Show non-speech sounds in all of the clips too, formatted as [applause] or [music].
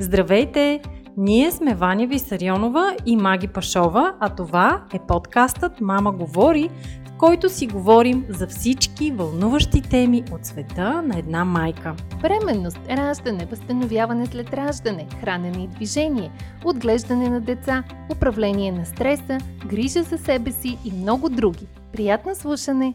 Здравейте! Ние сме Ваня Висарионова и Маги Пашова, а това е подкастът Мама говори, в който си говорим за всички вълнуващи теми от света на една майка. Бременност, раждане, възстановяване след раждане, хранене и движение, отглеждане на деца, управление на стреса, грижа за себе си и много други. Приятно слушане!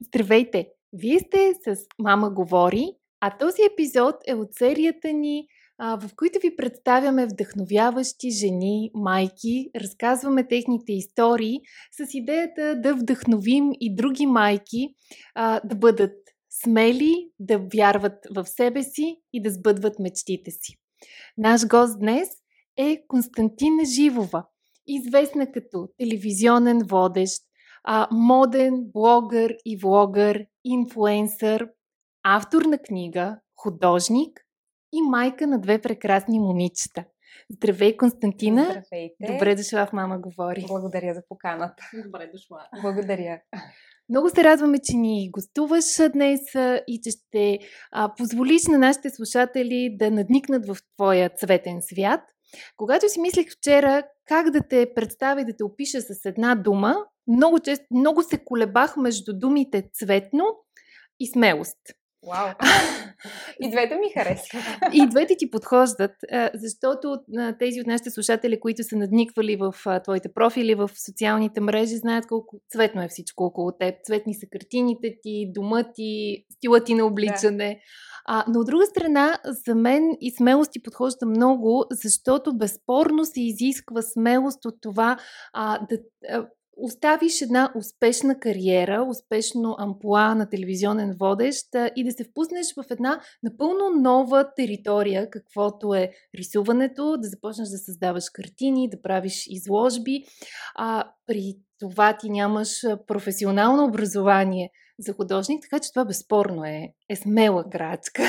Здравейте! Вие сте с Мама говори, а този епизод е от серията ни в които ви представяме вдъхновяващи жени, майки, разказваме техните истории с идеята да вдъхновим и други майки да бъдат смели, да вярват в себе си и да сбъдват мечтите си. Наш гост днес е Константина Живова, известна като телевизионен водещ, моден блогър и влогър, инфлуенсър, автор на книга, художник и майка на две прекрасни момичета. Здравей, Константина! Здравейте! Добре дошла в Мама говори. Благодаря за поканата. Добре дошла. Благодаря. Много се радваме, че ни гостуваш днес и че ще а, позволиш на нашите слушатели да надникнат в твоя цветен свят. Когато си мислех вчера как да те представя и да те опиша с една дума, много, често, много се колебах между думите цветно и смелост. Вау! [laughs] И двете ми харесват. И двете ти подхождат, защото тези от нашите слушатели, които са надниквали в твоите профили в социалните мрежи, знаят колко цветно е всичко около теб. Цветни са картините ти, дома ти, стила ти на обличане. Да. А, но от друга страна, за мен и смелост ти подхожда много, защото безспорно се изисква смелост от това а, да оставиш една успешна кариера, успешно ампуа на телевизионен водещ и да се впуснеш в една напълно нова територия, каквото е рисуването, да започнеш да създаваш картини, да правиш изложби. А, при това ти нямаш професионално образование за художник, така че това безспорно е, е смела крачка.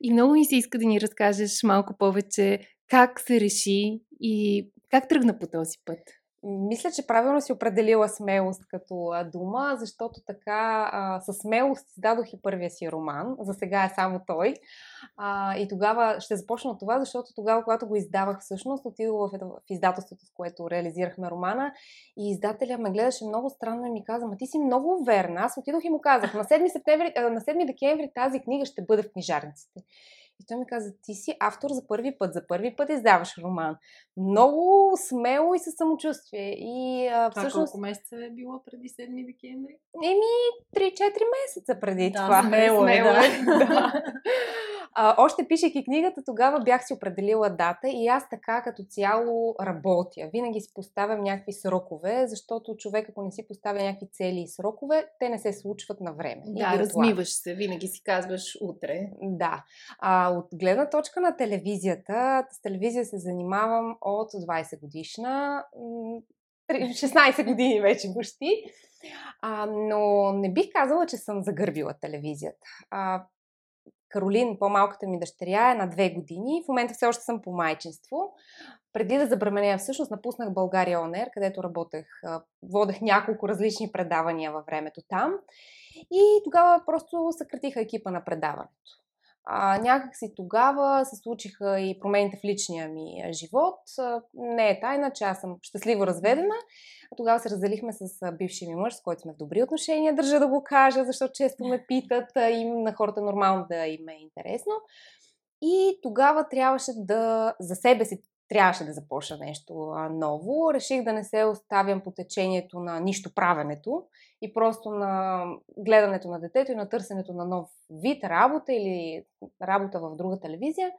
И много ми се иска да ни разкажеш малко повече как се реши и как тръгна по този път. Мисля, че правилно си определила смелост като дума, защото така а, със смелост издадох и първия си роман. За сега е само той. А, и тогава ще започна от това, защото тогава, когато го издавах всъщност, отидох в, в издателството, с което реализирахме романа и издателя ме гледаше много странно и ми каза, ма ти си много верна. Аз отидох и му казах, на 7, септември, на 7 декември тази книга ще бъде в книжарниците. И той ми каза, ти си автор за първи път, за първи път издаваш роман. Много смело и със самочувствие. И, а, всъщност... Това колко месеца е било преди 7 декември? Еми, 3-4 месеца преди да, това. Смело, е, смело е, да. [laughs] да. А, още пишейки книгата, тогава бях си определила дата и аз така като цяло работя. Винаги си поставям някакви срокове, защото човек, ако не си поставя някакви цели и срокове, те не се случват на време. Да, размиваш се, винаги си казваш утре. Да. А от гледна точка на телевизията, с телевизия се занимавам от 20 годишна, 16 [laughs] години вече почти. А, но не бих казала, че съм загърбила телевизията. А, Каролин, по-малката ми дъщеря, е на две години. В момента все още съм по майчинство. Преди да забременея, всъщност напуснах България ОНЕР, където работех, водех няколко различни предавания във времето там. И тогава просто съкратиха екипа на предаването. А, някак си тогава се случиха и промените в личния ми живот. Не е тайна, че аз съм щастливо разведена. Тогава се разделихме с бившия ми мъж, с който сме в добри отношения, държа да го кажа, защото често ме питат и на хората нормално да им е интересно. И тогава трябваше да за себе си трябваше да започна нещо ново. Реших да не се оставям по течението на нищо правенето и просто на гледането на детето и на търсенето на нов вид работа или работа в друга телевизия.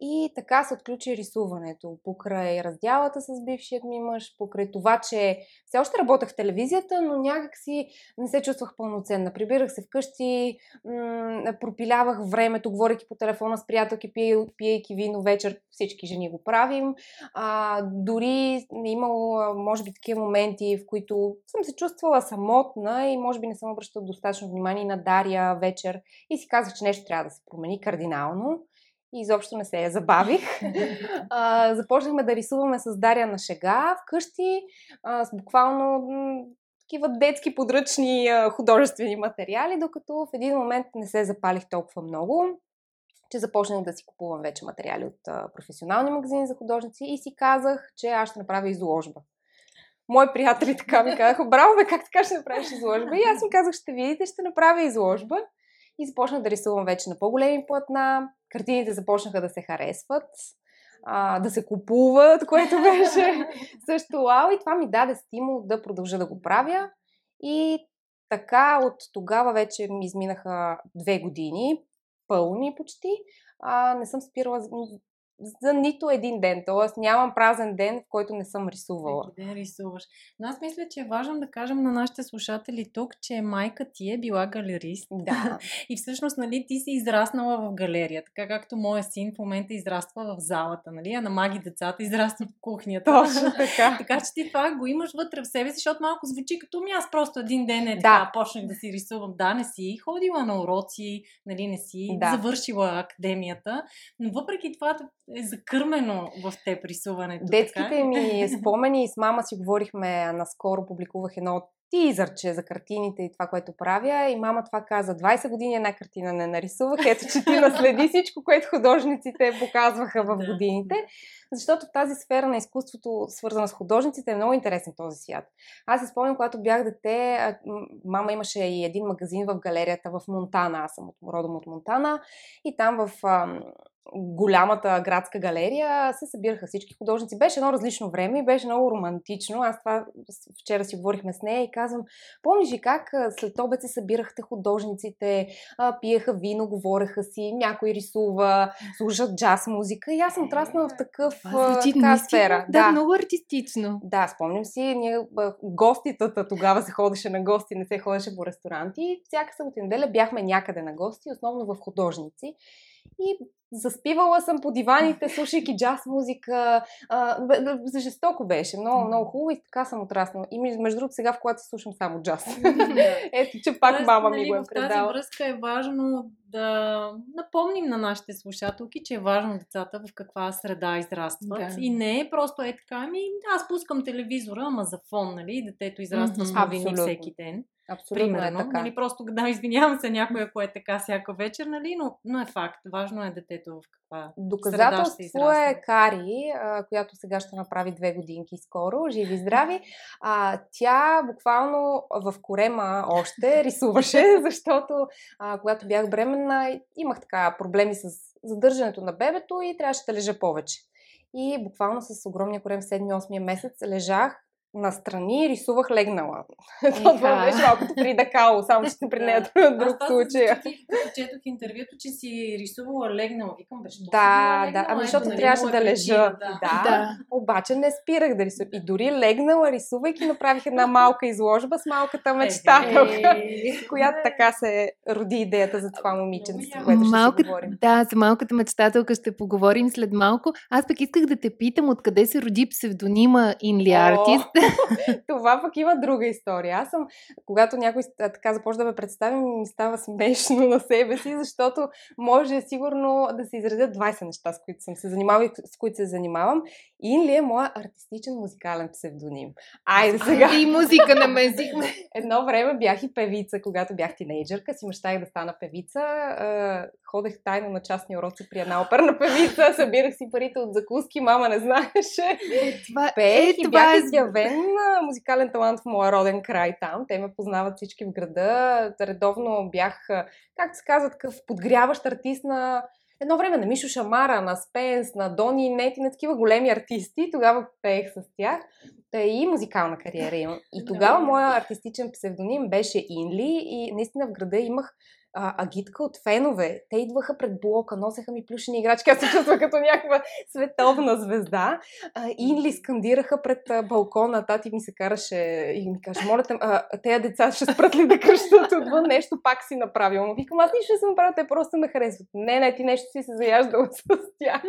И така се отключи рисуването. Покрай раздялата с бившият ми мъж, покрай това, че все още работех в телевизията, но някак си не се чувствах пълноценна. Прибирах се вкъщи, м- пропилявах времето, говорейки по телефона с приятелки, пие, пиейки вино вечер. Всички жени го правим. А, дори е имало, може би, такива моменти, в които съм се чувствала самотна и може би не съм обръщала достатъчно внимание на Дария вечер и си казах, че нещо трябва да се промени кардинално и изобщо не се я забавих. [laughs] а, започнахме да рисуваме с Дария на шега вкъщи, а, с буквално м- такива детски подръчни а, художествени материали, докато в един момент не се запалих толкова много. че започнах да си купувам вече материали от а, професионални магазини за художници и си казах, че аз ще направя изложба. Мои приятели така ми казаха, [laughs] браво бе, как така ще направиш изложба? И аз им казах, ще видите, ще направя изложба. И започнах да рисувам вече на по-големи платна. Картините започнаха да се харесват, а, да се купуват, което [laughs] беше също вау. И това ми даде стимул да продължа да го правя. И така от тогава вече ми изминаха две години, пълни почти. А, не съм спирала за нито един ден. Тоест нямам празен ден, в който не съм рисувала. Всеки ден рисуваш. Но аз мисля, че е важно да кажем на нашите слушатели тук, че майка ти е била галерист. Да. [laughs] И всъщност, нали, ти си израснала в галерия, така както моя син в момента израства в залата, нали, а на маги децата израстват в кухнята. Точно [laughs] така. така че ти това го имаш вътре в себе си, защото малко звучи като ми аз просто един ден е да. така, почнах да си рисувам. Да, не си ходила на уроци, нали, не си да. завършила академията, но въпреки това е закърмено в те рисуването. Детските така? ми [laughs] спомени с мама си говорихме, наскоро публикувах едно тизърче за картините и това, което правя. И мама това каза, 20 години една картина не нарисувах, ето че ти [laughs] наследи всичко, което художниците показваха в годините. Защото в тази сфера на изкуството, свързана с художниците, е много интересен този свят. Аз се спомням, когато бях дете, мама имаше и един магазин в галерията в Монтана. Аз съм от родом от Монтана. И там в голямата градска галерия се събираха всички художници. Беше едно различно време и беше много романтично. Аз това вчера си говорихме с нея и казвам, помниш ли как след обед се събирахте художниците, пиеха вино, говореха си, някой рисува, слушат джаз музика и аз съм отраснала в такъв така сфера. Да, да, много артистично. Да, спомням си, ние гоститата тогава се ходеше на гости, не се ходеше по ресторанти. Всяка събота неделя бяхме някъде на гости, основно в художници. И заспивала съм по диваните, слушайки джаз музика. А, за жестоко беше, много, много хубаво и така съм отраснала. И между другото сега в колата слушам само джаз. [laughs] Ето, че пак Тоест, мама нали, ми го е предала. В тази връзка е важно да напомним на нашите слушателки, че е важно децата в каква среда израстват. Да. И не е просто е така, ами аз пускам телевизора, ама за фон, нали? Детето израства mm-hmm. с новини всеки ден. Абсолютно е Примерно, е така. Нали, просто да, извинявам се някой, ако е така всяка вечер, нали, но, но е факт. Важно е детето в каква Доказателство е Кари, а, която сега ще направи две годинки скоро, живи здрави. А, тя буквално в корема още [laughs] рисуваше, защото а, когато бях бременна, имах така проблеми с задържането на бебето и трябваше да лежа повече. И буквално с огромния корем в 7-8 месец лежах настрани рисувах легнала. [laughs] Това беше малкото при Дакао, само че при нея е друг случай. Аз четох интервюто, че си рисувала легнала. Викам, беше Да, да, ами защото нали, трябваше да лежа. Да. да. Обаче не спирах да рисувам. И дори легнала, рисувайки, направих една малка изложба с малката мечтателка, която така се роди идеята за това момиченце, за което ще си говорим. Да, за малката мечтателка ще поговорим след малко. Аз пък исках да те питам откъде се роди псевдонима Инли Артист. [laughs] Това пък има друга история. Аз съм, когато някой така започва да ме представи, ми става смешно на себе си, защото може сигурно да се изразят 20 неща, с които съм се занимавала и с които се занимавам. Инли е моя артистичен музикален псевдоним. Айде сега. И музика намезихме. [laughs] Едно време бях и певица, когато бях тинейджърка. Си мечтах да стана певица. Ходех тайно на частни уроци при една оперна певица. Събирах си парите от закуски. Мама не знаеше. Е, това, е, и бях е... изявен музикален талант в моя роден край там. Те ме познават всички в града. Редовно бях, както се казва, такъв подгряващ артист на едно време на Мишо Шамара, на Спенс, на Дони Нети, на такива големи артисти. Тогава пеех с тях. Та и музикална кариера имам. И тогава моя артистичен псевдоним беше Инли и наистина в града имах а, агитка от фенове. Те идваха пред блока, носеха ми плюшени играчки, аз се чувствах като някаква световна звезда. А, Инли скандираха пред а, балкона, тати ми се караше и ми каже, моля те, тези деца ще спрат ли да кръщат отвън, нещо пак си направил. Но викам, аз нищо не съм правил, те просто ме харесват. Не, не, ти нещо си се заяждал с тях.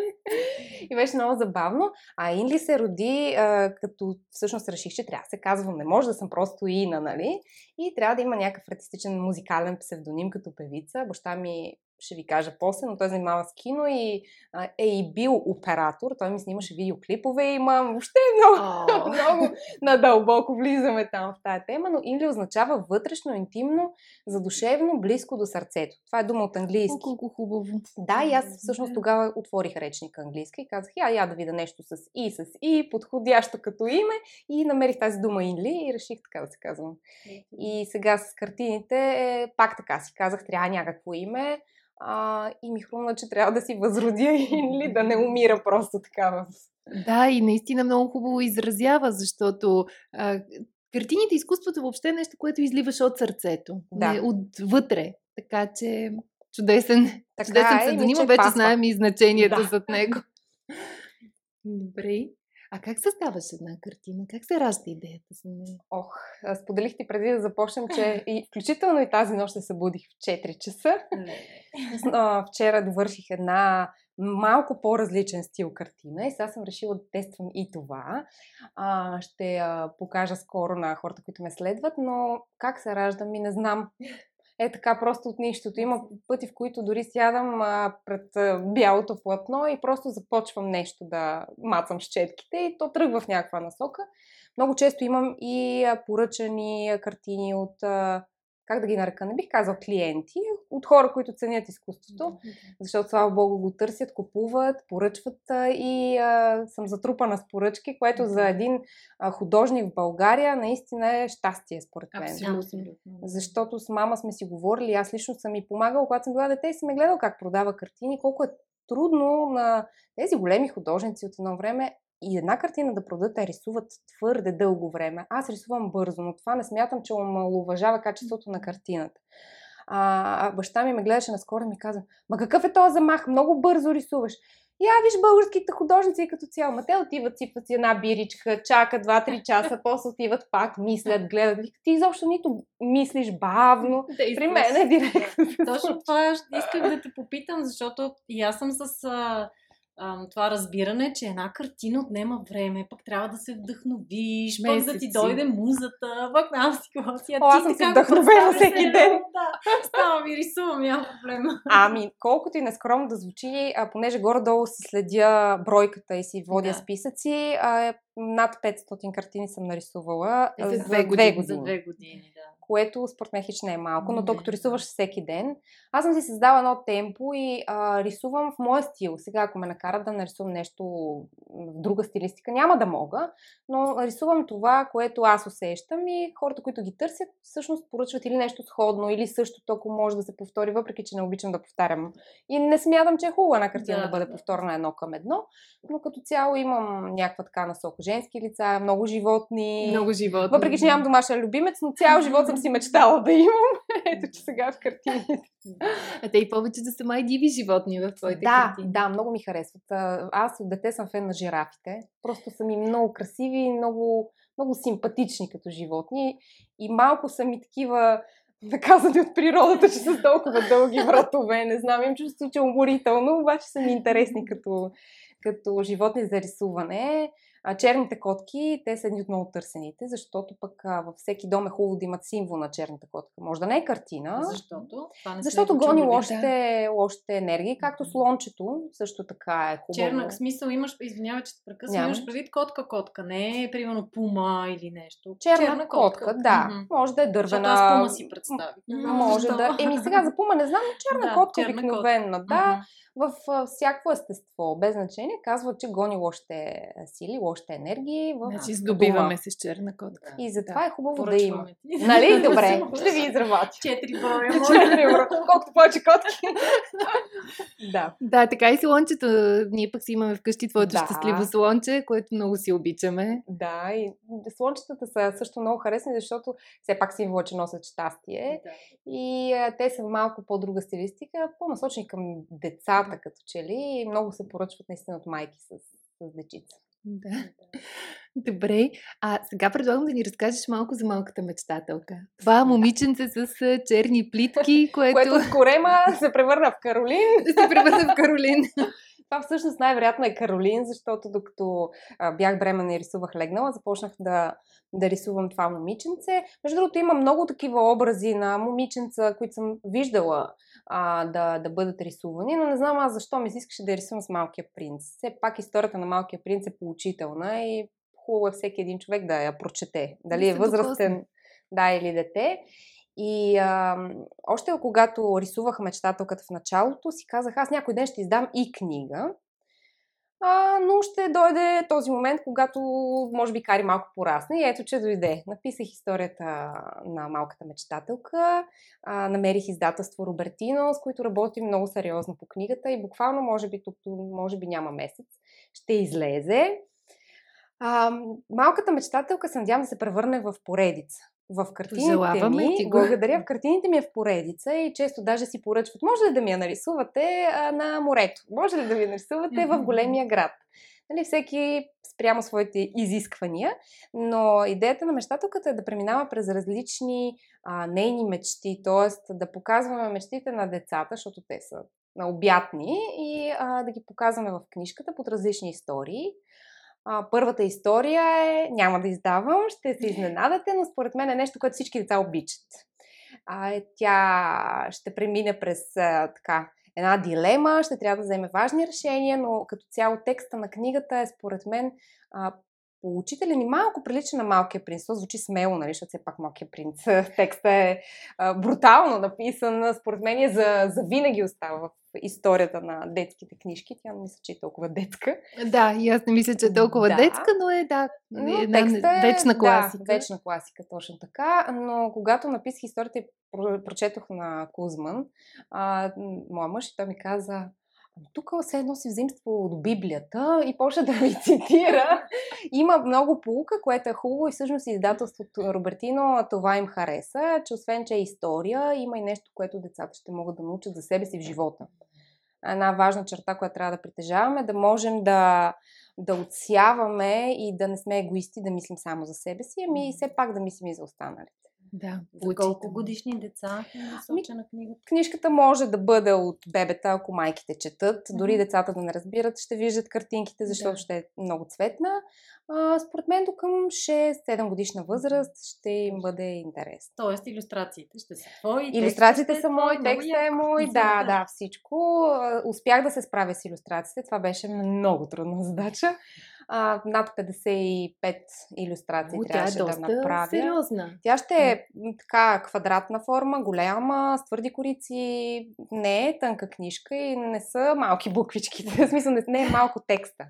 и беше много забавно. А Инли се роди, а, като всъщност реших, че трябва да се казвам, не може да съм просто Ина, нали? И трябва да има някакъв артистичен музикален псевдоним, като певица. Баща ми ще ви кажа после, но той занимава с кино и а, е и бил оператор. Той ми снимаше видеоклипове и имам въобще много, О. [laughs] много надълбоко влизаме там в тая тема, но инли означава вътрешно, интимно, задушевно, близко до сърцето. Това е дума от О, английски. колко хубаво. Да, и аз всъщност тогава отворих речник английски и казах, я, я да видя нещо с и, с и, подходящо като име и намерих тази дума инли и реших така да се казвам. И сега с картините е, пак така си казах, трябва някакво име а, и ми хрумна, че трябва да си възродя [laughs] инли, да не умира просто така в... Да, и наистина много хубаво изразява, защото а, картините, изкуството въобще е нещо, което изливаш от сърцето, Да. не отвътре. Така че чудесен, Така чудесен е, псевдоним, иначе вече пасва. знаем и значението Да. зад него. [laughs] Добре. А как съставаш една картина? Как се ражда идеята за нея? Ох, споделих ти преди да започнем, че [laughs] и, включително и тази нощ се събудих в 4 часа. [laughs] Вчера довърших една малко по-различен стил картина и сега съм решила да тествам и това. А, ще а, покажа скоро на хората, които ме следват, но как се раждам ми не знам. Е така просто от нищото. Има пъти, в които дори сядам а, пред а, бялото платно и просто започвам нещо да мацам с четките и то тръгва в някаква насока. Много често имам и а, поръчани картини от, а, как да ги нарека, не бих казал клиенти, от хора, които ценят изкуството защото слава богу го търсят, купуват, поръчват и а, съм затрупана с поръчки, което за един а, художник в България наистина е щастие, според мен. Абсолютно. Защото с мама сме си говорили, аз лично съм и помагала, когато съм била дете и съм е гледала как продава картини, колко е трудно на тези големи художници от едно време и една картина да продадат, те рисуват твърде дълго време. Аз рисувам бързо, но това не смятам, че уважава качеството на картината. А, баща ми ме гледаше наскоро и ми каза, ма какъв е този замах, много бързо рисуваш. Я виж българските художници като цяло. Ма те отиват, сипват си една биричка, чакат 2-3 часа, [laughs] после отиват пак, мислят, гледат. Ти изобщо нито мислиш бавно. [laughs] При мен е директно. Точно това исках да те попитам, защото и аз съм с това разбиране, че една картина отнема време, пък трябва да се вдъхновиш, пък да ти Месеци. дойде музата, пък знам си какво си. О, аз съм го вдъхновена всеки едно, ден. Да, ставам и рисувам, няма проблема. Ами, колкото и нескромно да звучи, а, понеже горе-долу си следя бройката и си водя Да. списъци, а, над 500 картини съм нарисувала Е, за две години. За две години, да. Което според мен хич не е малко, но то Не, като да. рисуваш всеки ден. Аз съм си създала едно темпо и а, рисувам в моя стил. Сега, ако ме накарат да нарисувам нещо в друга стилистика, няма да мога, но рисувам това, което аз усещам и хората, които ги търсят, всъщност поръчват или нещо сходно, или същото, ако може да се повтори, въпреки че не обичам да повтарям. И не смятам, че е хубаво една картина да, Да, бъде да. повторена едно към едно, но като цяло имам някаква така насока. Женски лица, много животни. Много живот. Въпреки, че нямам домашен любимец, но цял живот [laughs] съм си мечтала да имам. [laughs] Ето, че сега в картините. А те и повече да са май диви животни в твоите Да, картини. да, много ми харесват. Аз от дете съм фен на жирафите. Просто са ми много красиви много, много симпатични като животни. И малко са ми такива наказани от природата, че са с толкова дълги вратове. Не знам, им чувство, че е уморително, обаче са ми интересни като, като животни за рисуване. А, черните котки, те са едни от много търсените, защото пък а, във всеки дом е хубаво да имат символ на черната котка. Може да не е картина, Защото? Защото го гони лошите, лошите енергии, както слончето също така е хубаво. Чернак смисъл имаш, извинявай, че те прекъсвам, имаш предвид котка-котка, не е примерно пума или нещо. Черна, котка, да. Мгм. Може да е Защото дървена. аз пума си представих. Може да. Еми сега за пума не знам, но черна Да, котка черна обикновена. котка. Да, Мгм. В всяко естество, без значение, казва, че гони лошите сили, лошите енергии. В Значи здобиваме се с черна котка. И затова е хубаво да Поръчваме има. ти. [laughs] Нали? Добре, ще ви изработя. Четири броя. [laughs] Четири евро. Колкото повече котки. [laughs] да. Да, така и слончето. Ние пък си имаме вкъщи твоето Да. щастливо слонче, което много си обичаме. Да, и слончетата са също много харесни, защото все пак символа, че носят щастие. И а, те са малко по-друга стилистика, по-насочени към децата, като че ли. И много се поръчват наистина от майки с, с дечица. Да. [laughs] Добре. А сега предлагам да ни разкажеш малко за малката мечтателка. Това момиченце с черни плитки, [laughs] което, Което от корема се превърна в Каролин. [laughs] се превърна в Каролин. Това всъщност най-вероятно е Каролин, защото докато а, бях бременна и рисувах легнала, започнах да, да рисувам това момиченце. Между другото, има много такива образи на момиченца, които съм виждала а, да, да бъдат рисувани, но не знам аз защо ми се искаше да рисувам с Малкия принц. Все пак историята на Малкия принц е поучителна и хубаво е всеки един човек да я прочете. Дали е възрастен, да, или дете. И а, още когато рисувах мечтателката в началото, си казах, аз някой ден ще издам и книга. А, но ще дойде този момент, когато може би Кари малко порасне и ето, че дойде. Написах историята на малката мечтателка, а, намерих издателство Робертино, с които работим много сериозно по книгата и буквално, може би тук, може би няма месец, ще излезе. А, малката мечтателка се надявам да се превърне в поредица в картините ми, ти го. благодаря, в картините ми е в поредица и често даже си поръчват, може ли да ми я нарисувате а, на морето, може ли да ми нарисувате mm-hmm. в големия град. Нали, всеки спрямо своите изисквания, но идеята на мечтателката е да преминава през различни а, нейни мечти, т.е. да показваме мечтите на децата, защото те са на обятни и а, да ги показваме в книжката под различни истории. А, първата история е, няма да издавам, ще се изненадате, но според мен е нещо, което всички деца обичат. А, е, тя ще премине през а, така, една дилема, ще трябва да вземе важни решения, но като цяло текста на книгата е според мен а, поучителен и малко прилича на Малкия принц. То звучи смело, нали, защото все пак Малкия принц. [laughs] Текстът е а, брутално написан. Според мен е за, за винаги остава в историята на детските книжки. Тя не мисля, че е толкова детска. Да, и аз не мисля, че е толкова да. детска, но е да, но една е, вечна класика. Да, вечна класика, точно така. Но когато написах историята и прочетох на Кузман, а, моя мъж и той ми каза, тук все едно си взимство от Библията и почна да ми цитира. Има много полука, което е хубаво и всъщност издателството Робертино това им хареса, че освен, че е история, има и нещо, което децата ще могат да научат за себе си в живота. Една важна черта, която трябва да притежаваме, да можем да, да отсяваме и да не сме егоисти, да мислим само за себе си, ами и все пак да мислим и за останалите. Да. За колко годишни деца е насочена книгата? Книжката може да бъде от бебета, ако майките четат. Дори децата да не разбират, ще виждат картинките, защото да. ще е много цветна. А, според мен до към 6-7 годишна възраст ще им бъде интересно. Тоест иллюстрациите ще са твои. Иллюстрациите са мои, текстът е мой. Да, да, всичко. Успях да се справя с иллюстрациите. Това беше много трудна задача а, над 55 иллюстрации О, трябваше тя е доста да направя. сериозна. Тя ще е така квадратна форма, голяма, с твърди корици. Не е тънка книжка и не са малки буквички. [laughs] В смисъл не е малко текста.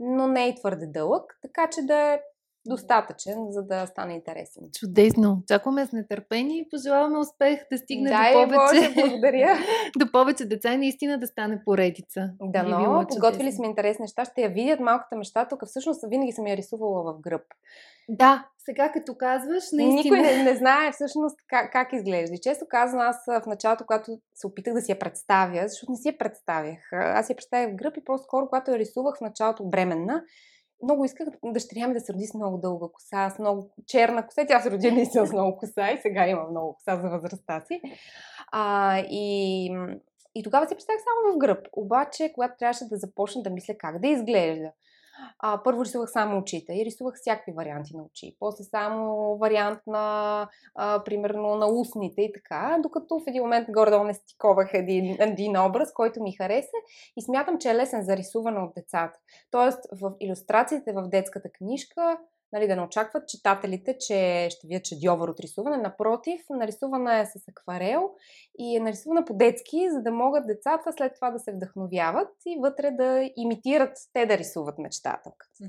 Но не е твърде дълъг, така че да е достатъчен, за да стане интересен. Чудесно! Чакваме с нетърпение и пожелаваме успех да стигне Дай, до повече. Боже, благодаря. [laughs] до повече деца и наистина да стане поредица. Да, но подготвили сме интересни неща. Ще я видят малката мечта. Тук всъщност винаги съм я рисувала в гръб. Да, сега като казваш, наистина. Никой не, не знае всъщност как, как изглежда. И често казвам, аз в началото, когато се опитах да си я представя, защото не си я представях. Аз си я представях в гръб и по-скоро, когато я рисувах в началото бременна, много исках дъщеря ми да се роди с много дълга коса, с много черна коса. Тя се роди наистина с много коса и сега има много коса за възрастта си. А, и, и тогава си представях само в гръб. Обаче, когато трябваше да започна да мисля как да изглежда, а, първо рисувах само очите и рисувах всякакви варианти на очи. После само вариант на, а, примерно, на устните и така, докато в един момент горе-долу не стиковах един, един образ, който ми хареса и смятам, че е лесен за рисуване от децата. Тоест, в иллюстрациите в детската книжка нали, да не очакват читателите, че ще видят, че е дьовър от рисуване. Напротив, нарисувана е с акварел и е нарисувана по-детски, за да могат децата след това да се вдъхновяват и вътре да имитират те да рисуват мечтателката.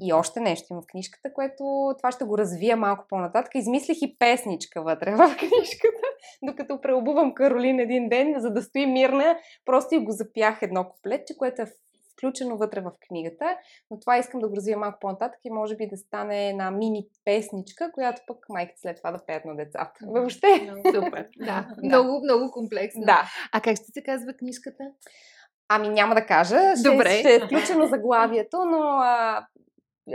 И още нещо има в книжката, което това ще го развия малко по-нататък. Измислих и песничка вътре в [laughs] книжката, докато преобувам Каролин един ден, за да стои мирна, просто и го запях едно куплетче, което е включено вътре в книгата, но това искам да го развия малко по-нататък и може би да стане една мини песничка, която пък майките след това да пеят на децата. Въобще. Супер. [laughs] Да. [laughs] Много, много комплексно. Да. А как ще се казва книжката? Ами няма да кажа. Ще, Добре. ще е включено заглавието, но а,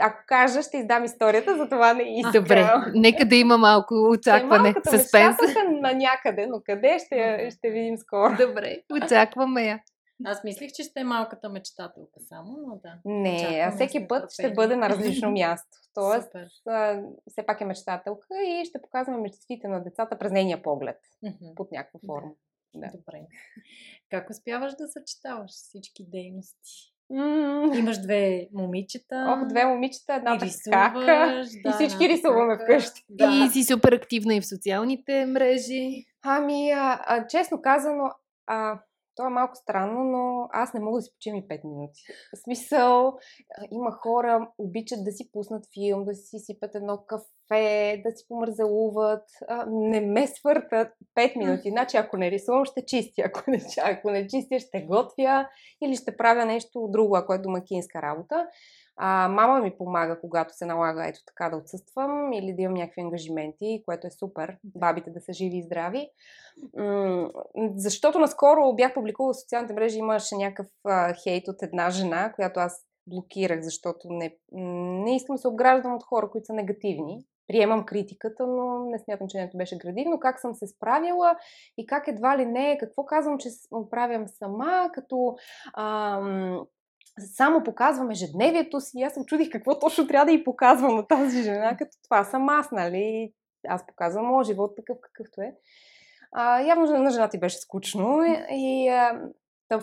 ако кажа, ще издам историята, за това не искам. Добре. Нека да има малко очакване, съспенс. мечтателка на някъде, но къде ще, ще видим скоро. Добре, очакваме я. Аз мислих, че ще е малката мечтателка само, но да. Не, Очакваме а всеки път ще бъде на различно [laughs] място. Тоест, Супер. а, все пак е мечтателка и ще показваме мечтите на децата през нейния поглед, Мгм. под някаква Да. форма. Да. Добре. [laughs] Как успяваш да съчетаваш всички дейности? Имаш две момичета. Ох, две момичета, [laughs] и едната рисуваш, кака. да, и всички рисуваме кака. вкъщи. Да. И си супер активна и в социалните мрежи. Ами, а, а, честно казано, а, то е малко странно, но аз не мога да си почивам и 5 минути. В смисъл, има хора, обичат да си пуснат филм, да си сипят едно кафе, да си помързалуват. Не ме свъртат 5 минути. Значи, ако не рисувам, ще чистя. Ако не, ако не чистя, ще готвя или ще правя нещо друго, ако е домакинска работа. А, мама ми помага, когато се налага ето така да отсъствам или да имам някакви ангажименти, което е супер. Бабите да са живи и здрави. М, защото наскоро бях публикувала в социалните мрежи, имаше някакъв а, хейт от една жена, която аз блокирах, защото не, не искам да се обграждам от хора, които са негативни. Приемам критиката, но не смятам, че нето беше градивно. Как съм се справила и как едва ли не, какво казвам, че с- оправям сама, като ам, само показвам ежедневието си. И Аз се чудих какво точно трябва да й показвам на тази жена, като това съм аз, нали? Аз показвам моят живот такъв какъвто е. А, явно на жената ти беше скучно и, и а,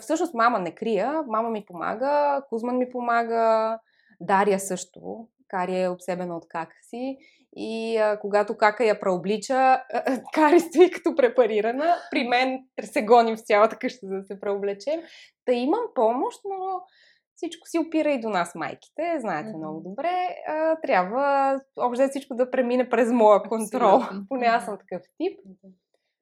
всъщност мама не крия, мама ми помага, Кузман ми помага, Дария също, Кари е обсебена от кака си и а, когато кака я преоблича, а, а, Кари стои като препарирана, при мен се гоним в цялата къща за да се преоблечем. Та имам помощ, но всичко си опира и до нас, майките, знаете Мгм. много добре. А, трябва общо всичко да премине през моя контрол. Абсолютно. Поне аз съм такъв тип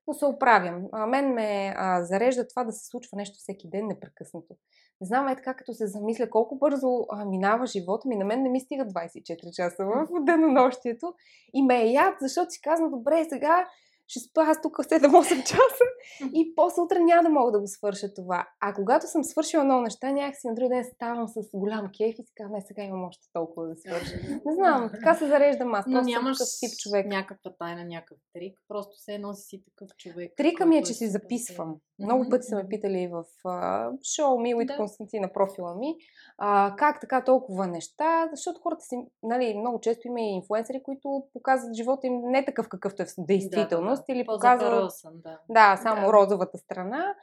но се оправям. А, мен ме а, зарежда това да се случва нещо всеки ден непрекъснато. Не знам, е така, като се замисля колко бързо а, минава живота ми. На мен не ми стига 24 часа в денонощието. И ме е яд, защото си казвам, добре, сега ще спа аз тук 7-8 [laughs] часа и после утре няма да мога да го свърша това. А когато съм свършила много неща, някакси на други ден ставам с голям кеф и си казвам, е, сега имам още толкова да свърша. Не знам, [laughs] така се зареждам аз. Но нямаш такъв тип човек. някаква тайна, някакъв трик. Просто се носи си такъв човек. Трика ми е, че си супер записвам. Много пъти са ме питали в а, шоу ми и Да. Константина профила ми, а, как така толкова неща, защото хората си, нали, много често има и инфуенсери, които показват живота им не такъв какъвто е в действителност или показват да. да, само Да. розовата страна.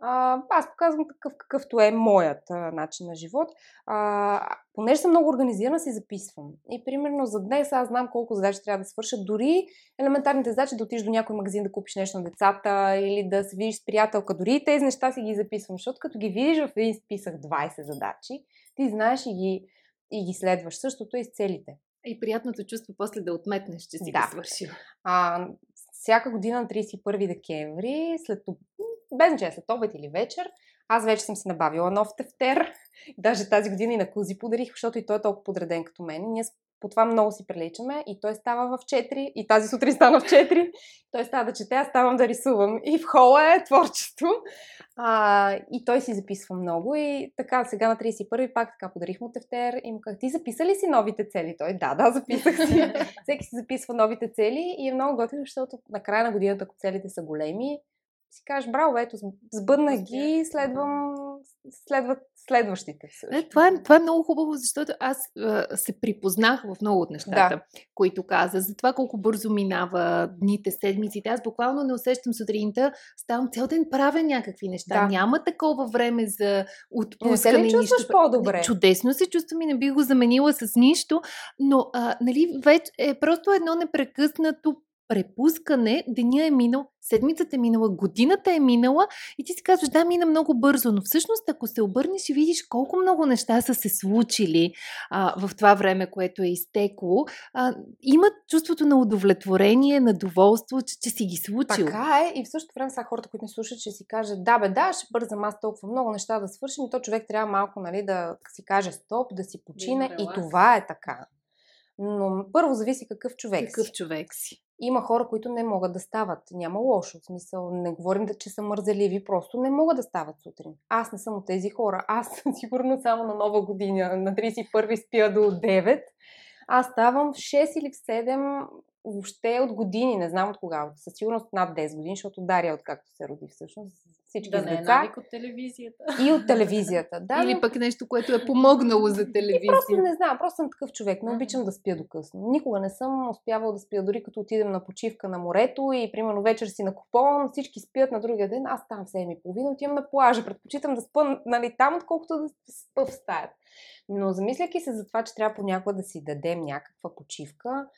А, аз показвам такъв какъвто е моят а, начин на живот. А, понеже съм много организирана, си записвам. И примерно за днес аз знам колко задачи трябва да свърша. Дори елементарните задачи да отидеш до някой магазин да купиш нещо на децата или да се видиш с приятелка. Дори и тези неща си ги записвам, защото като ги видиш в един списък 20 задачи, ти знаеш и ги, и ги следваш. Същото е с целите. И приятното чувство после да отметнеш, че си Да. го свършил. А, всяка година на 31 декември, след, без значение след обед или вечер, аз вече съм си набавила нов тефтер. [laughs] Даже тази година и на Кузи подарих, защото и той е толкова подреден като мен. Ние по това много си приличаме и той става в 4 и тази сутрин стана в 4. Той става да чете, аз ставам да рисувам. И в хола е творчество. А, и той си записва много и така сега на 31 пак така подарих му тефтер и му казах, ти записа ли си новите цели? Той, да, да, записах си. [laughs] Всеки си записва новите цели и е много готино, защото на края на годината, ако целите са големи, си кажеш, браво, ето, сбъднах ги, следвам, следват следващите. Е, това, е, това е много хубаво, защото аз а, се припознах в много от нещата, Да. които каза. За това колко бързо минава дните, седмиците. Аз буквално не усещам сутринта, ставам цял ден правя някакви неща. Да. Няма такова време за Не отпускане. се ли нищо. чувстваш по-добре? Не, Чудесно се чувствам и не бих го заменила с нищо, но а, нали, вече е просто едно непрекъснато препускане. Деня е минал, седмицата е минала, годината е минала и ти си казваш, да, мина много бързо, но всъщност ако се обърнеш и видиш колко много неща са се случили а, в това време, което е изтекло, а, имат чувството на удовлетворение, на доволство, че, че си ги случил. Така е и в същото време са хората, които не слушат, ще си кажат, да бе, да, ще бързам аз толкова много неща да свършим и то човек трябва малко нали, да си каже стоп, да си почине и релакс. това е така. Но първо зависи какъв човек Какъв си. човек си. Има хора, които не могат да стават. Няма лошо. В смисъл, не говорим да, че са мързеливи, просто не могат да стават сутрин. Аз не съм от тези хора. Аз [laughs] сигурно само на нова година, на 31 спя до 9. Аз ставам в 6 или в 7 въобще от години, не знам от кога, със сигурност над 10 години, защото Дария, откакто се роди всъщност, всички да с не е деца. от телевизията. И от телевизията. Да, Или но- пък нещо, което е помогнало за телевизия. Просто не знам, просто съм такъв човек. Не обичам да спя до късно. Никога не съм успявала да спя, дори като отидем на почивка на морето и примерно вечер си на купон, всички спят на другия ден, аз там в 7.30 отивам на плажа. Предпочитам да спа нали, там, отколкото да спа в стаята. Но замисляйки се за това, че трябва понякога да си дадем някаква почивка,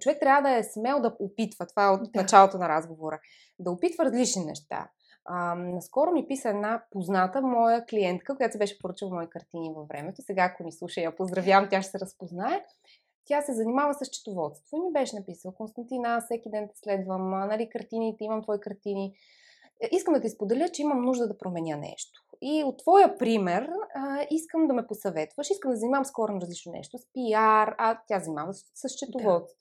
човек трябва да е смел да опитва. Това е от началото на разговора. Да опитва различни неща. А, наскоро ми писа една позната моя клиентка, която се беше поръчала мои картини във времето. Сега, ако ни слуша, я поздравявам, тя ще се разпознае. Тя се занимава с счетоводство и ми беше написала, Константина, всеки ден те следвам, нали, картините, имам твои картини. Искам да ти споделя, че имам нужда да променя нещо. И от твоя пример а, искам да ме посъветваш. Искам да занимавам с коренно различно нещо, с пиар, а тя занимава с, с счетоводство.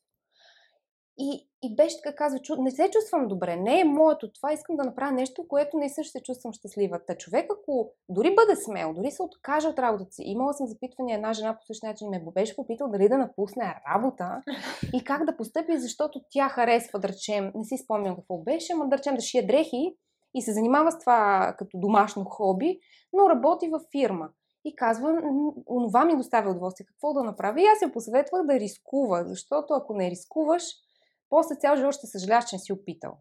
И, и така, казва, чу, не се чувствам добре, не е моето това, искам да направя нещо, което не също се чувствам щастлива. Та човек, ако дори бъде смел, дори се откаже от работата си, имала съм запитване, една жена по същия начин ме беше попитал дали да напусне работа и как да постъпи, защото тя харесва, да речем, не си спомням какво беше, ама да речем да шие дрехи и се занимава с това като домашно хоби, но работи във фирма. И казва, «М, онова ми доставя удоволствие, какво да направя? И аз я посъветвах да рискува, защото ако не рискуваш, после цял живот ще съжаляваш, че не си опитал.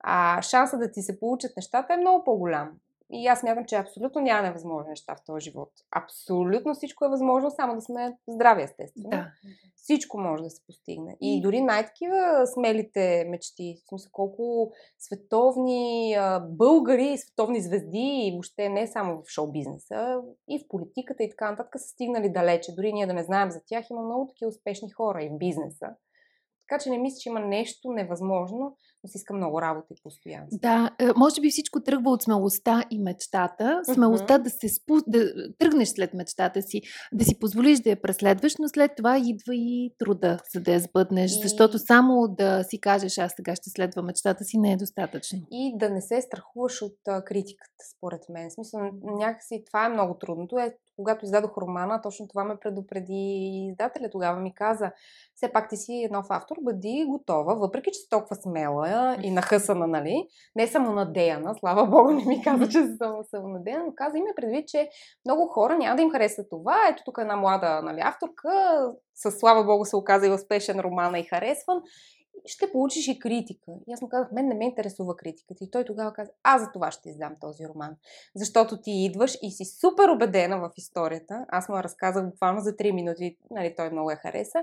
А шанса да ти се получат нещата е много по-голям. И аз мятам, че абсолютно няма невъзможни неща в този живот. Абсолютно всичко е възможно, само да сме здрави, естествено. Да. Всичко може да се постигне. И И- дори най-такива смелите мечти, в смисъл колко световни българи, световни звезди и въобще не само в шоу-бизнеса, и в политиката и така нататък са стигнали далече. Дори ние да не знаем за тях, има много такива успешни хора и в бизнеса. Така че не мисля, че има нещо невъзможно, но си иска много работа и постоянство. Да, е, може би всичко тръгва от смелостта и мечтата. Смелостта да се спу... да тръгнеш след мечтата си, да си позволиш да я преследваш, но след това идва и труда, за да я сбъднеш. И- Защото само да си кажеш, аз сега ще следвам мечтата си, не е достатъчно. и да не се страхуваш от критиката, според мен. В смисъл, някакси това е много трудното. Е, когато издадох романа, точно това ме предупреди издателя. Тогава ми каза, все пак ти си нов автор, бъди готова, въпреки че си толкова смела и нахъсана, нали? Не самонадеяна, слава богу, не ми каза, че съм самонадеяна, но каза, има предвид, че много хора няма да им хареса това. Ето тук е една млада нали, авторка, с слава богу се оказа и успешен роман и харесван ще получиш и критика. И аз му казах, мен не ме интересува критиката. И той тогава каза, аз за това ще издам този роман. Защото ти идваш и си супер убедена в историята. Аз му я разказах буквално за 3 минути, нали, той много я хареса.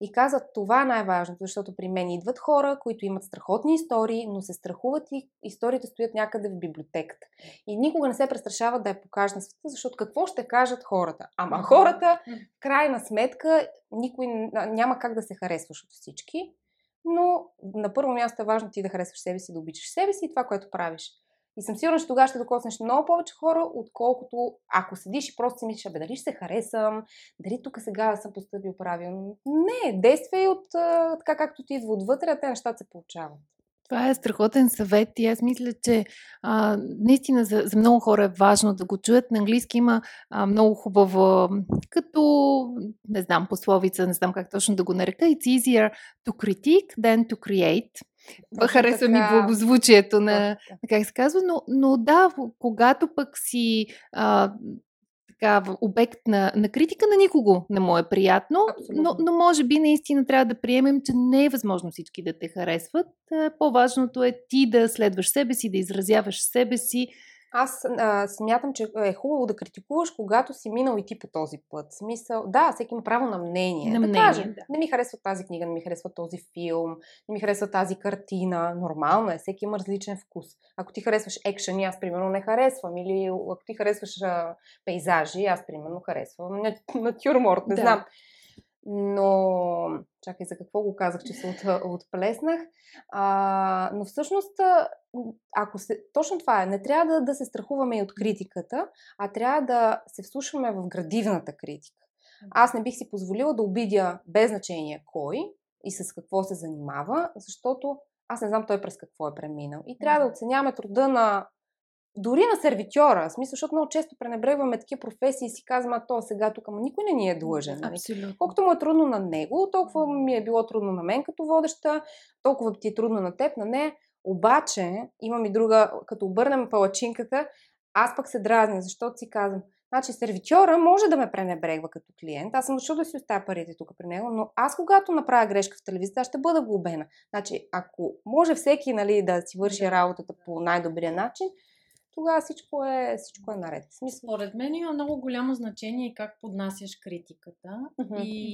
И каза, това е най-важното, защото при мен идват хора, които имат страхотни истории, но се страхуват и историите стоят някъде в библиотеката. И никога не се престрашават да я покажат на света, защото какво ще кажат хората? Ама хората, крайна сметка, никой няма как да се харесваш от всички но на първо място е важно ти да харесваш себе си, да обичаш себе си и това, което правиш. И съм сигурна, че тогава ще докоснеш много повече хора, отколкото ако седиш и просто си мислиш, бе, дали ще се харесам, дали тук сега съм поступил правилно. Не, действай от така както ти идва отвътре, а те нещата се получават. Това е страхотен съвет и аз мисля, че а, наистина за, за много хора е важно да го чуят. На английски има а, много хубаво, като, не знам, пословица, не знам как точно да го нарека. It's easier to critique than to create. Точно Харесва ми така. благозвучието на, на как се казва, но, но да, когато пък си а, така, обект на, на критика, на никого не му е приятно, Абсолютно. но, но може би наистина трябва да приемем, че не е възможно всички да те харесват. А, По-важното е ти да следваш себе си, да изразяваш себе си. Аз а, смятам, че е хубаво да критикуваш, когато си минал и ти по този път. Смисъл, да, всеки има право на мнение. На да мнение, каже, да. не ми харесва тази книга, не ми харесва този филм, не ми харесва тази картина. Нормално е, всеки има различен вкус. Ако ти харесваш екшен, аз примерно не харесвам. Или ако ти харесваш а, пейзажи, аз примерно харесвам на- натюрморт, не Да. знам. Но, чакай, за какво го казах, че се от, отплеснах. А, но всъщност, ако се, точно това е, не трябва да, да се страхуваме и от критиката, а трябва да се вслушваме в градивната критика. Аз не бих си позволила да обидя без значение кой и с какво се занимава, защото аз не знам той през какво е преминал. И трябва да оценяваме труда на дори на сервитьора, в смисъл, защото много често пренебрегваме такива професии и си казваме, а то сега тук, ама никой не ни е длъжен. нали? Абсолютно. Колкото му е трудно на него, толкова ми е било трудно на мен като водеща, толкова ти е трудно на теб, на нея. Обаче, имам и друга, като обърнем палачинката, аз пък се дразня, защото си казвам, Значи сервитьора може да ме пренебрегва като клиент. Аз съм защо да си оставя парите тук при него, но аз когато направя грешка в телевизията, ще бъда глобена. Значи, ако може всеки нали, да си върши работата по най-добрия начин, тогава всичко е, всичко е наред. Смисъл... Според мен има много голямо значение как поднасяш критиката. Mm-hmm, и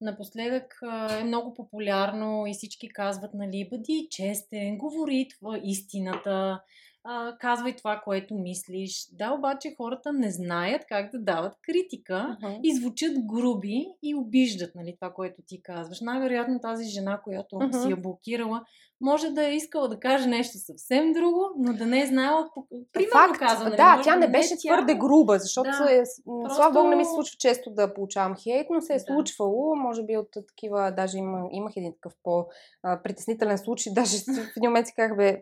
да. напоследък е много популярно и всички казват, нали, бъди честен, говори това истината а, казвай това, което мислиш. Да, обаче хората не знаят как да дават критика Uh-huh. и звучат груби и обиждат нали, това, което ти казваш. Най-вероятно тази жена, която Uh-huh. си я блокирала, може да е искала да каже нещо съвсем друго, но да не е знаела, примерно Факт, каза, нали, да, тя не е беше тя. твърде груба, защото Да. м, Просто- слава богу не ми се случва често да получавам хейт, но се е Да. случвало, може би от такива, даже има, имах един такъв по-притеснителен случай, [laughs] даже в един момент си казах, бе,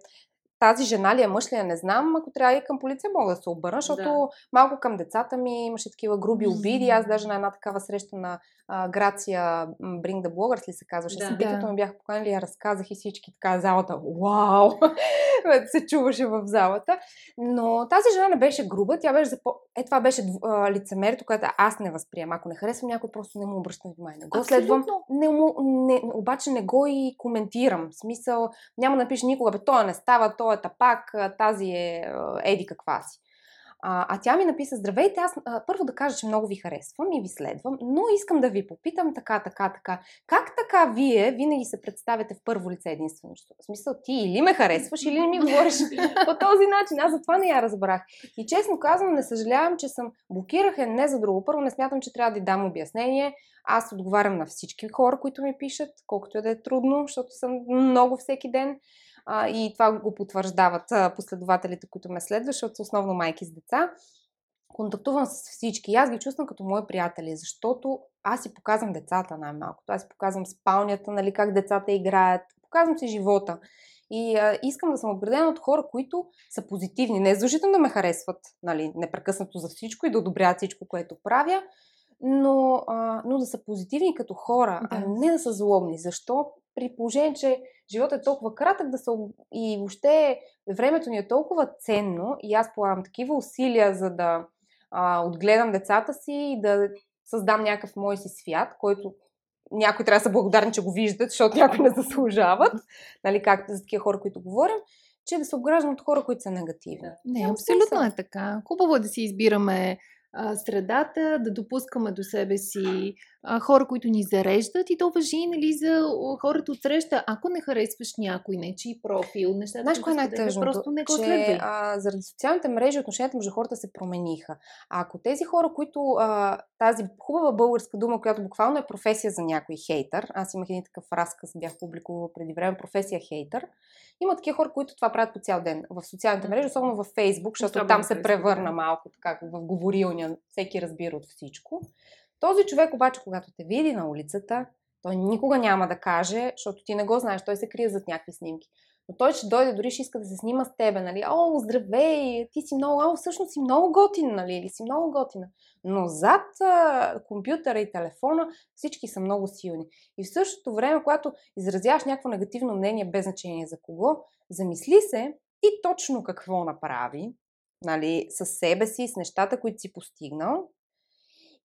тази жена ли е мъж ли е, не знам, ако трябва и към полиция мога да се обърна, защото Да. малко към децата ми имаше такива груби обиди. Аз даже на една такава среща на а, Грация Bring the Bloggers ли се казваше, Да. събитието Да. ми бяха поканили, я разказах и всички така залата, вау, [laughs] се чуваше в залата. Но тази жена не беше груба, тя беше за по... Е, това беше а, лицемерието, което аз не възприемам. Ако не харесвам някой, просто не му обръщам внимание. Не го Абсолютно. следвам, не му, не, обаче не го и коментирам. В смисъл, няма да напиша никога, бе, той не става, той е тапак, а, тази е еди каква си. А, а тя ми написа, здравейте, аз а, първо да кажа, че много ви харесвам и ви следвам, но искам да ви попитам така, така, така. Как така вие винаги се представяте в първо лице единствено? В смисъл, ти или ме харесваш, или не ми говориш [laughs] по този начин. Аз затова не я разбрах. И честно казвам, не съжалявам, че съм блокирах е не за друго. Първо не смятам, че трябва да й дам обяснение. Аз отговарям на всички хора, които ми пишат, колкото и да е трудно, защото съм много всеки ден. А, и това го потвърждават а, последователите, които ме следват, защото основно майки с деца. Контактувам с всички и аз ги чувствам като мои приятели, защото аз си показвам децата най-малкото. Аз си показвам спалнята, нали, как децата играят, показвам си живота. И а, искам да съм обградена от хора, които са позитивни. Не е задължително да ме харесват нали, непрекъснато за всичко и да одобряват всичко, което правя, но, а, но да са позитивни като хора, да. а не да са злобни. Защо? При положение, че животът е толкова кратък да се, и въобще времето ни е толкова ценно и аз полагам такива усилия, за да а, отгледам децата си и да създам някакъв мой си свят, който някои трябва да са благодарни, че го виждат, защото някои не заслужават, нали, както за такива хора, които говорим, че да се обграждам от хора, които са негативни. Не, Няма абсолютно е така. Хубаво е да си избираме а, средата, да допускаме до себе си а, хора, които ни зареждат и то въжи нали, за хората от среща. Ако не харесваш някой, нечи профил, нещата, Знаеш кое е най-тъжното? Просто не го че следвай. а, заради социалните мрежи отношенията между хората се промениха. А ако тези хора, които а, тази хубава българска дума, която буквално е професия за някой хейтър, аз имах един такъв разказ, бях публикувала преди време, професия хейтър, има такива хора, които това правят по цял ден в социалните мрежи, особено във Фейсбук, защото там в се превърна малко така в говорилня, всеки разбира от всичко. Този човек обаче, когато те види на улицата, той никога няма да каже, защото ти не го знаеш, той се крие зад някакви снимки. Но той ще дойде, дори ще иска да се снима с тебе, нали? О, здравей, ти си много, о, всъщност си много готин, нали? Или си много готина. Но зад а, компютъра и телефона всички са много силни. И в същото време, когато изразяваш някакво негативно мнение, без значение за кого, замисли се ти точно какво направи, нали, с себе си, с нещата, които си постигнал,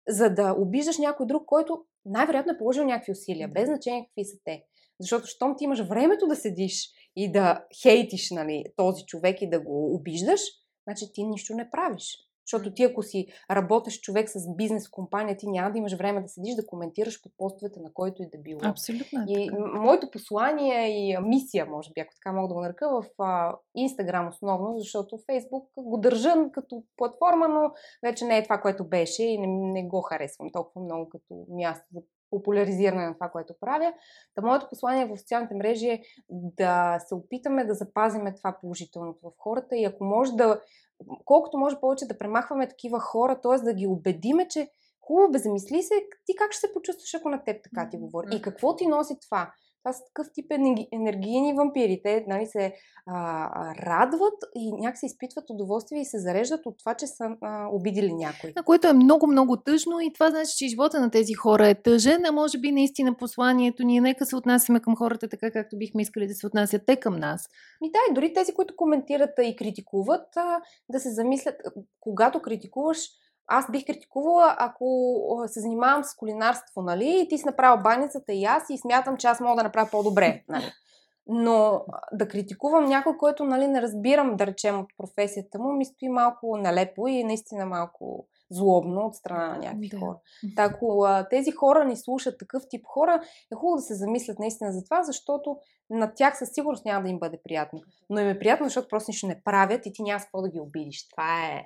за да обиждаш някой друг, който най-вероятно е положил някакви усилия, без значение какви са те. Защото, щом ти имаш времето да седиш и да хейтиш нали, този човек и да го обиждаш, значи ти нищо не правиш. Защото ти, ако си работеш човек с бизнес компания, ти няма да имаш време да седиш да коментираш под постовете на който и да било. Абсолютно е И така. моето послание и мисия, може би, ако така мога да го нарека, в Инстаграм основно, защото Фейсбук го държа като платформа, но вече не е това, което беше и не, не го харесвам толкова много като място за популяризиране на това, което правя. Та моето послание в социалните мрежи е да се опитаме да запазиме това положителното в хората и ако може да, колкото може повече да премахваме такива хора, т.е. да ги убедиме, че хубаво бе, замисли се, ти как ще се почувстваш, ако на теб така ти говори и какво ти носи това. Това са такъв тип енергийни вампири. Те нали, се а, радват и някакси изпитват удоволствие и се зареждат от това, че са а, обидили някой. На което е много-много тъжно и това значи, че живота на тези хора е тъжен, а може би наистина посланието ни е нека се отнасяме към хората така, както бихме искали да се отнасят те към нас. Ми да, и дори тези, които коментират и критикуват, а, да се замислят, когато критикуваш, аз бих критикувала, ако се занимавам с кулинарство, нали, и ти си направил баницата и аз и смятам, че аз мога да направя по-добре, [laughs] нали. Но да критикувам някой, който нали, не разбирам, да речем, от професията му, ми стои малко налепо и наистина малко злобно от страна на някакви да. хора. Та, ако тези хора ни слушат такъв тип хора, е хубаво да се замислят наистина за това, защото на тях със сигурност няма да им бъде приятно. Но им е приятно, защото просто нищо не правят и ти няма какво да ги обидиш. Това е,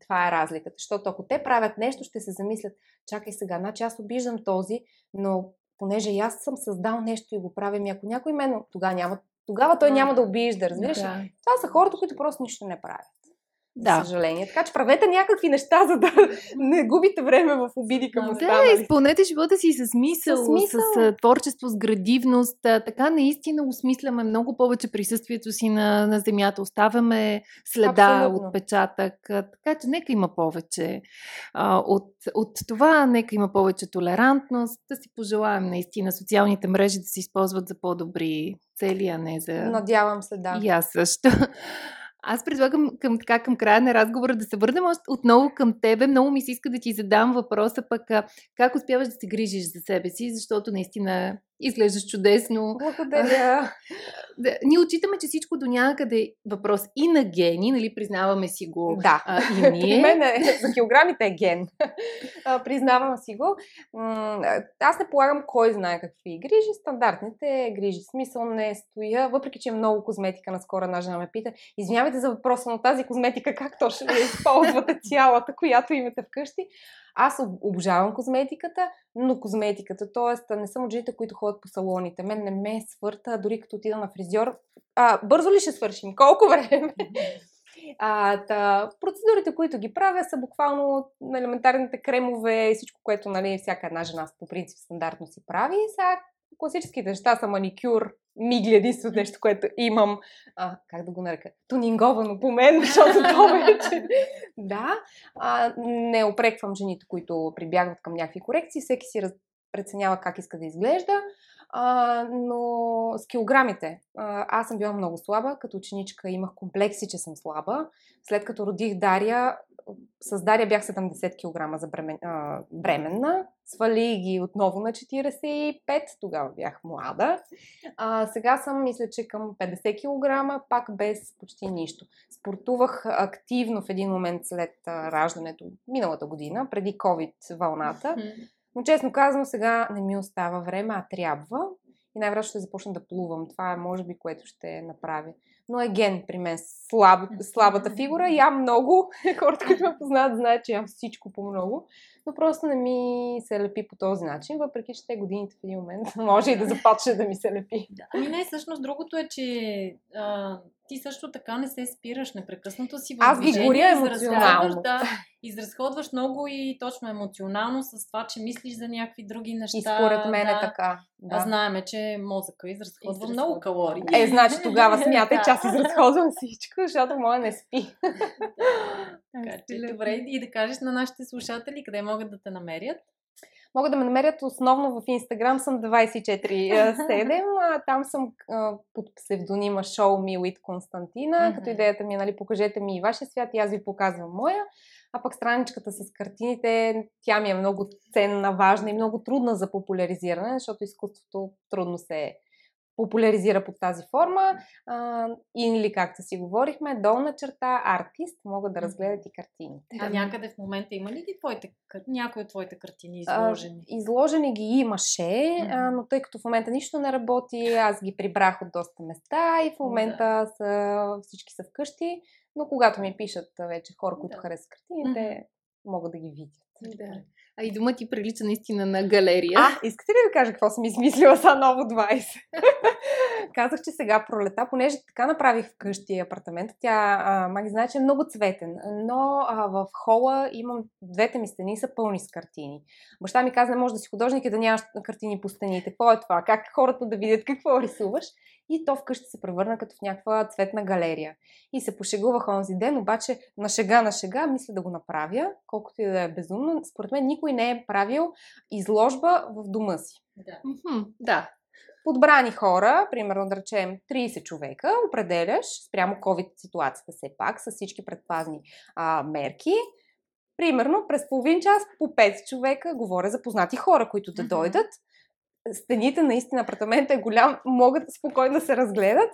това е разликата. Защото ако те правят нещо, ще се замислят, чакай сега, значи аз обиждам този, но понеже и аз съм създал нещо и го правим, и ако някой мен тогава няма, тогава той няма да обижда, разбираш? Да. Това са хората, които просто нищо не правят. Да. За съжаление. Така че правете някакви неща, за да [laughs] не губите време в обиди към останали. Да, изпълнете живота си с смисъл, с, смисъл. с творчество, с градивност. Така наистина осмисляме много повече присъствието си на, на земята. Оставяме следа, Абсолютно. отпечатък. Така че нека има повече. А, от, от това нека има повече толерантност. Да си пожелаем наистина социалните мрежи да се използват за по-добри цели, а не за... Надявам се, да. И аз също. Аз предлагам към, така, към края на разговора да се върнем отново към тебе. Много ми се иска да ти задам въпроса пък как успяваш да се грижиш за себе си, защото наистина изглеждаш чудесно. Благодаря. Да, ние отчитаме, че всичко до някъде е въпрос и на гени, нали, признаваме си го да. а, и [laughs] ние. При мен е, за килограмите е ген. [laughs] а, признавам си го. Аз не полагам кой знае какви грижи. Стандартните грижи. Смисъл не стоя, въпреки че е много козметика. Наскоро една жена ме пита, извинявайте за въпроса, но тази козметика как точно я използвате [laughs] цялата, която имате вкъщи? Аз обожавам козметиката, но козметиката, т.е. не съм от жените, които ходят по салоните. Мен не ме свърта, дори като отида на фризьор. А, бързо ли ще свършим? Колко време? А, та, процедурите, които ги правя, са буквално на елементарните кремове и всичко, което нали, всяка една жена по принцип стандартно си прави. Сега класическите неща са маникюр, мигли единственото нещо, което имам, а, как да го нарека, тунинговано по мен, [laughs] защото то вече... да, а, не опреквам жените, които прибягват към някакви корекции, всеки си раз... преценява как иска да изглежда, но с килограмите. Аз съм била много слаба, като ученичка имах комплекси, че съм слаба. След като родих Дария, с Дария бях 70 кг за бремен, а, бременна. Свали ги отново на 45, тогава бях млада. А, сега съм, мисля, че към 50 кг, пак без почти нищо. Спортувах активно в един момент след раждането, миналата година, преди COVID вълната. Но честно казано, сега не ми остава време, а трябва. И най-вероятно ще започна да плувам. Това е, може би, което ще направя но е ген при мен. Слаб, слабата фигура. Ям много. [laughs] Хората, които ме познават, знаят, че ям всичко по много. Но просто не ми се лепи по този начин, въпреки че те годините в един момент [laughs] може и да започне да ми се лепи. Ами не, всъщност другото е, че а, ти също така не се спираш непрекъснато си в Аз ги горя емоционално. Да, изразходваш много и точно емоционално с това, че мислиш за някакви други неща. И според мен е да. е така. Да. А знаеме, че мозъка изразходва Изразход... много калории. Е, значи тогава [laughs] смятай, че аз изразходвам всичко, защото моя не спи. [laughs] така че, добре, и да кажеш на нашите слушатели къде могат да те намерят. Могат да ме намерят основно в Инстаграм, съм 24-7. [laughs] Там съм под псевдонима Show Me with Константина, mm-hmm. като идеята ми е, нали, покажете ми и вашия свят и аз ви показвам моя. А пък страничката с картините, тя ми е много ценна, важна и много трудна за популяризиране, защото изкуството трудно се популяризира под тази форма. А, или, както си говорихме, долна черта, артист, могат да разгледат и картините. А някъде в момента има ли ги твоите, някои от твоите картини изложени? А, изложени ги имаше, а, но тъй като в момента нищо не работи, аз ги прибрах от доста места и в момента да. са, всички са вкъщи, но когато ми пишат вече хора, които да. харесват картините, mm-hmm. могат да ги видят. Да. А и дома ти прилича наистина на галерия. А, искате ли да кажа какво съм измислила са ново 20? Казах, че сега пролета, понеже така направих вкъщи апартамента, тя, а, Маги знае, че е много цветен, но а, в хола имам, двете ми стени са пълни с картини. Баща ми каза, не може да си художник и да нямаш картини по стените. Какво е това? Как хората да видят какво рисуваш? И то вкъщи се превърна като в някаква цветна галерия. И се пошегувах онзи ден, обаче на шега на шега мисля да го направя, колкото и да е безумно. Според мен никой не е правил изложба в дома си. Да. да. Подбрани хора, примерно да речем 30 човека, определяш спрямо COVID ситуацията все пак, с всички предпазни а, мерки. Примерно през половин час по 5 човека, говоря за познати хора, които да дойдат, стените наистина, апартамента е голям, могат спокойно да се разгледат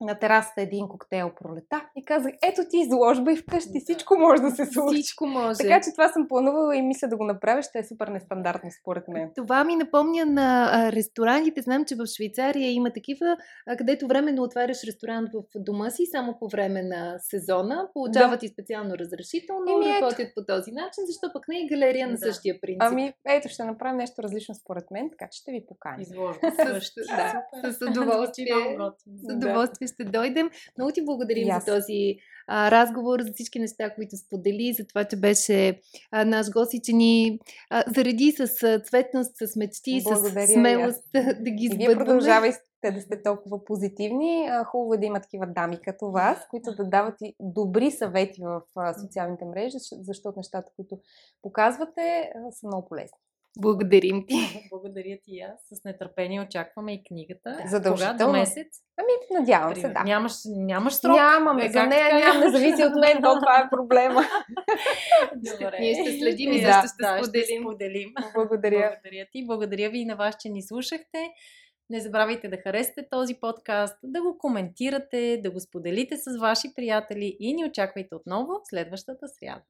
на терасата един коктейл пролета и казах, ето ти изложба и вкъщи да. всичко може да се случи. Всичко може. Така че това съм планувала и мисля да го направя, ще е супер нестандартно според мен. Това ми напомня на ресторантите. Знам, че в Швейцария има такива, където временно отваряш ресторант в дома си, само по време на сезона, получават да. и специално разрешително, и работят ето. по този начин, защо пък не е галерия да. на същия принцип. Ами, ето, ще направим нещо различно според мен, така че ще ви поканя. Изложба също. [laughs] да, с удоволствие. С удоволствие ще дойдем. Много ти благодарим yes. за този а, разговор, за всички неща, които сподели, за това, че беше а, наш гост и че ни а, зареди с а, цветност, с мечти, Благодаря, с смелост yes. [laughs] да ги избъдваме. И вие продължавайте да сте толкова позитивни. Хубаво е да има такива дами като вас, които да дават и добри съвети в социалните мрежи, защото нещата, които показвате, са много полезни. Благодарим ти. [laughs] Благодаря ти аз. С нетърпение очакваме и книгата. Задължително. Кога? До месец? Ами, надявам се, да. Нямаш, нямаш срок? Нямам, е, за нея нямам, не зависи от мен, то това е проблема. [laughs] Добре. [laughs] Ние ще следим и да, ще, да, споделим. ще споделим. Благодаря. Благодаря ти. Благодаря ви и на вас, че ни слушахте. Не забравяйте да харесате този подкаст, да го коментирате, да го споделите с ваши приятели и ни очаквайте отново следващата сряда.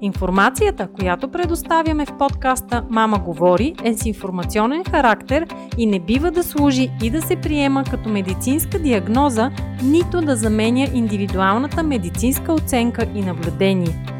Информацията, която предоставяме в подкаста Мама говори е с информационен характер и не бива да служи и да се приема като медицинска диагноза, нито да заменя индивидуалната медицинска оценка и наблюдение.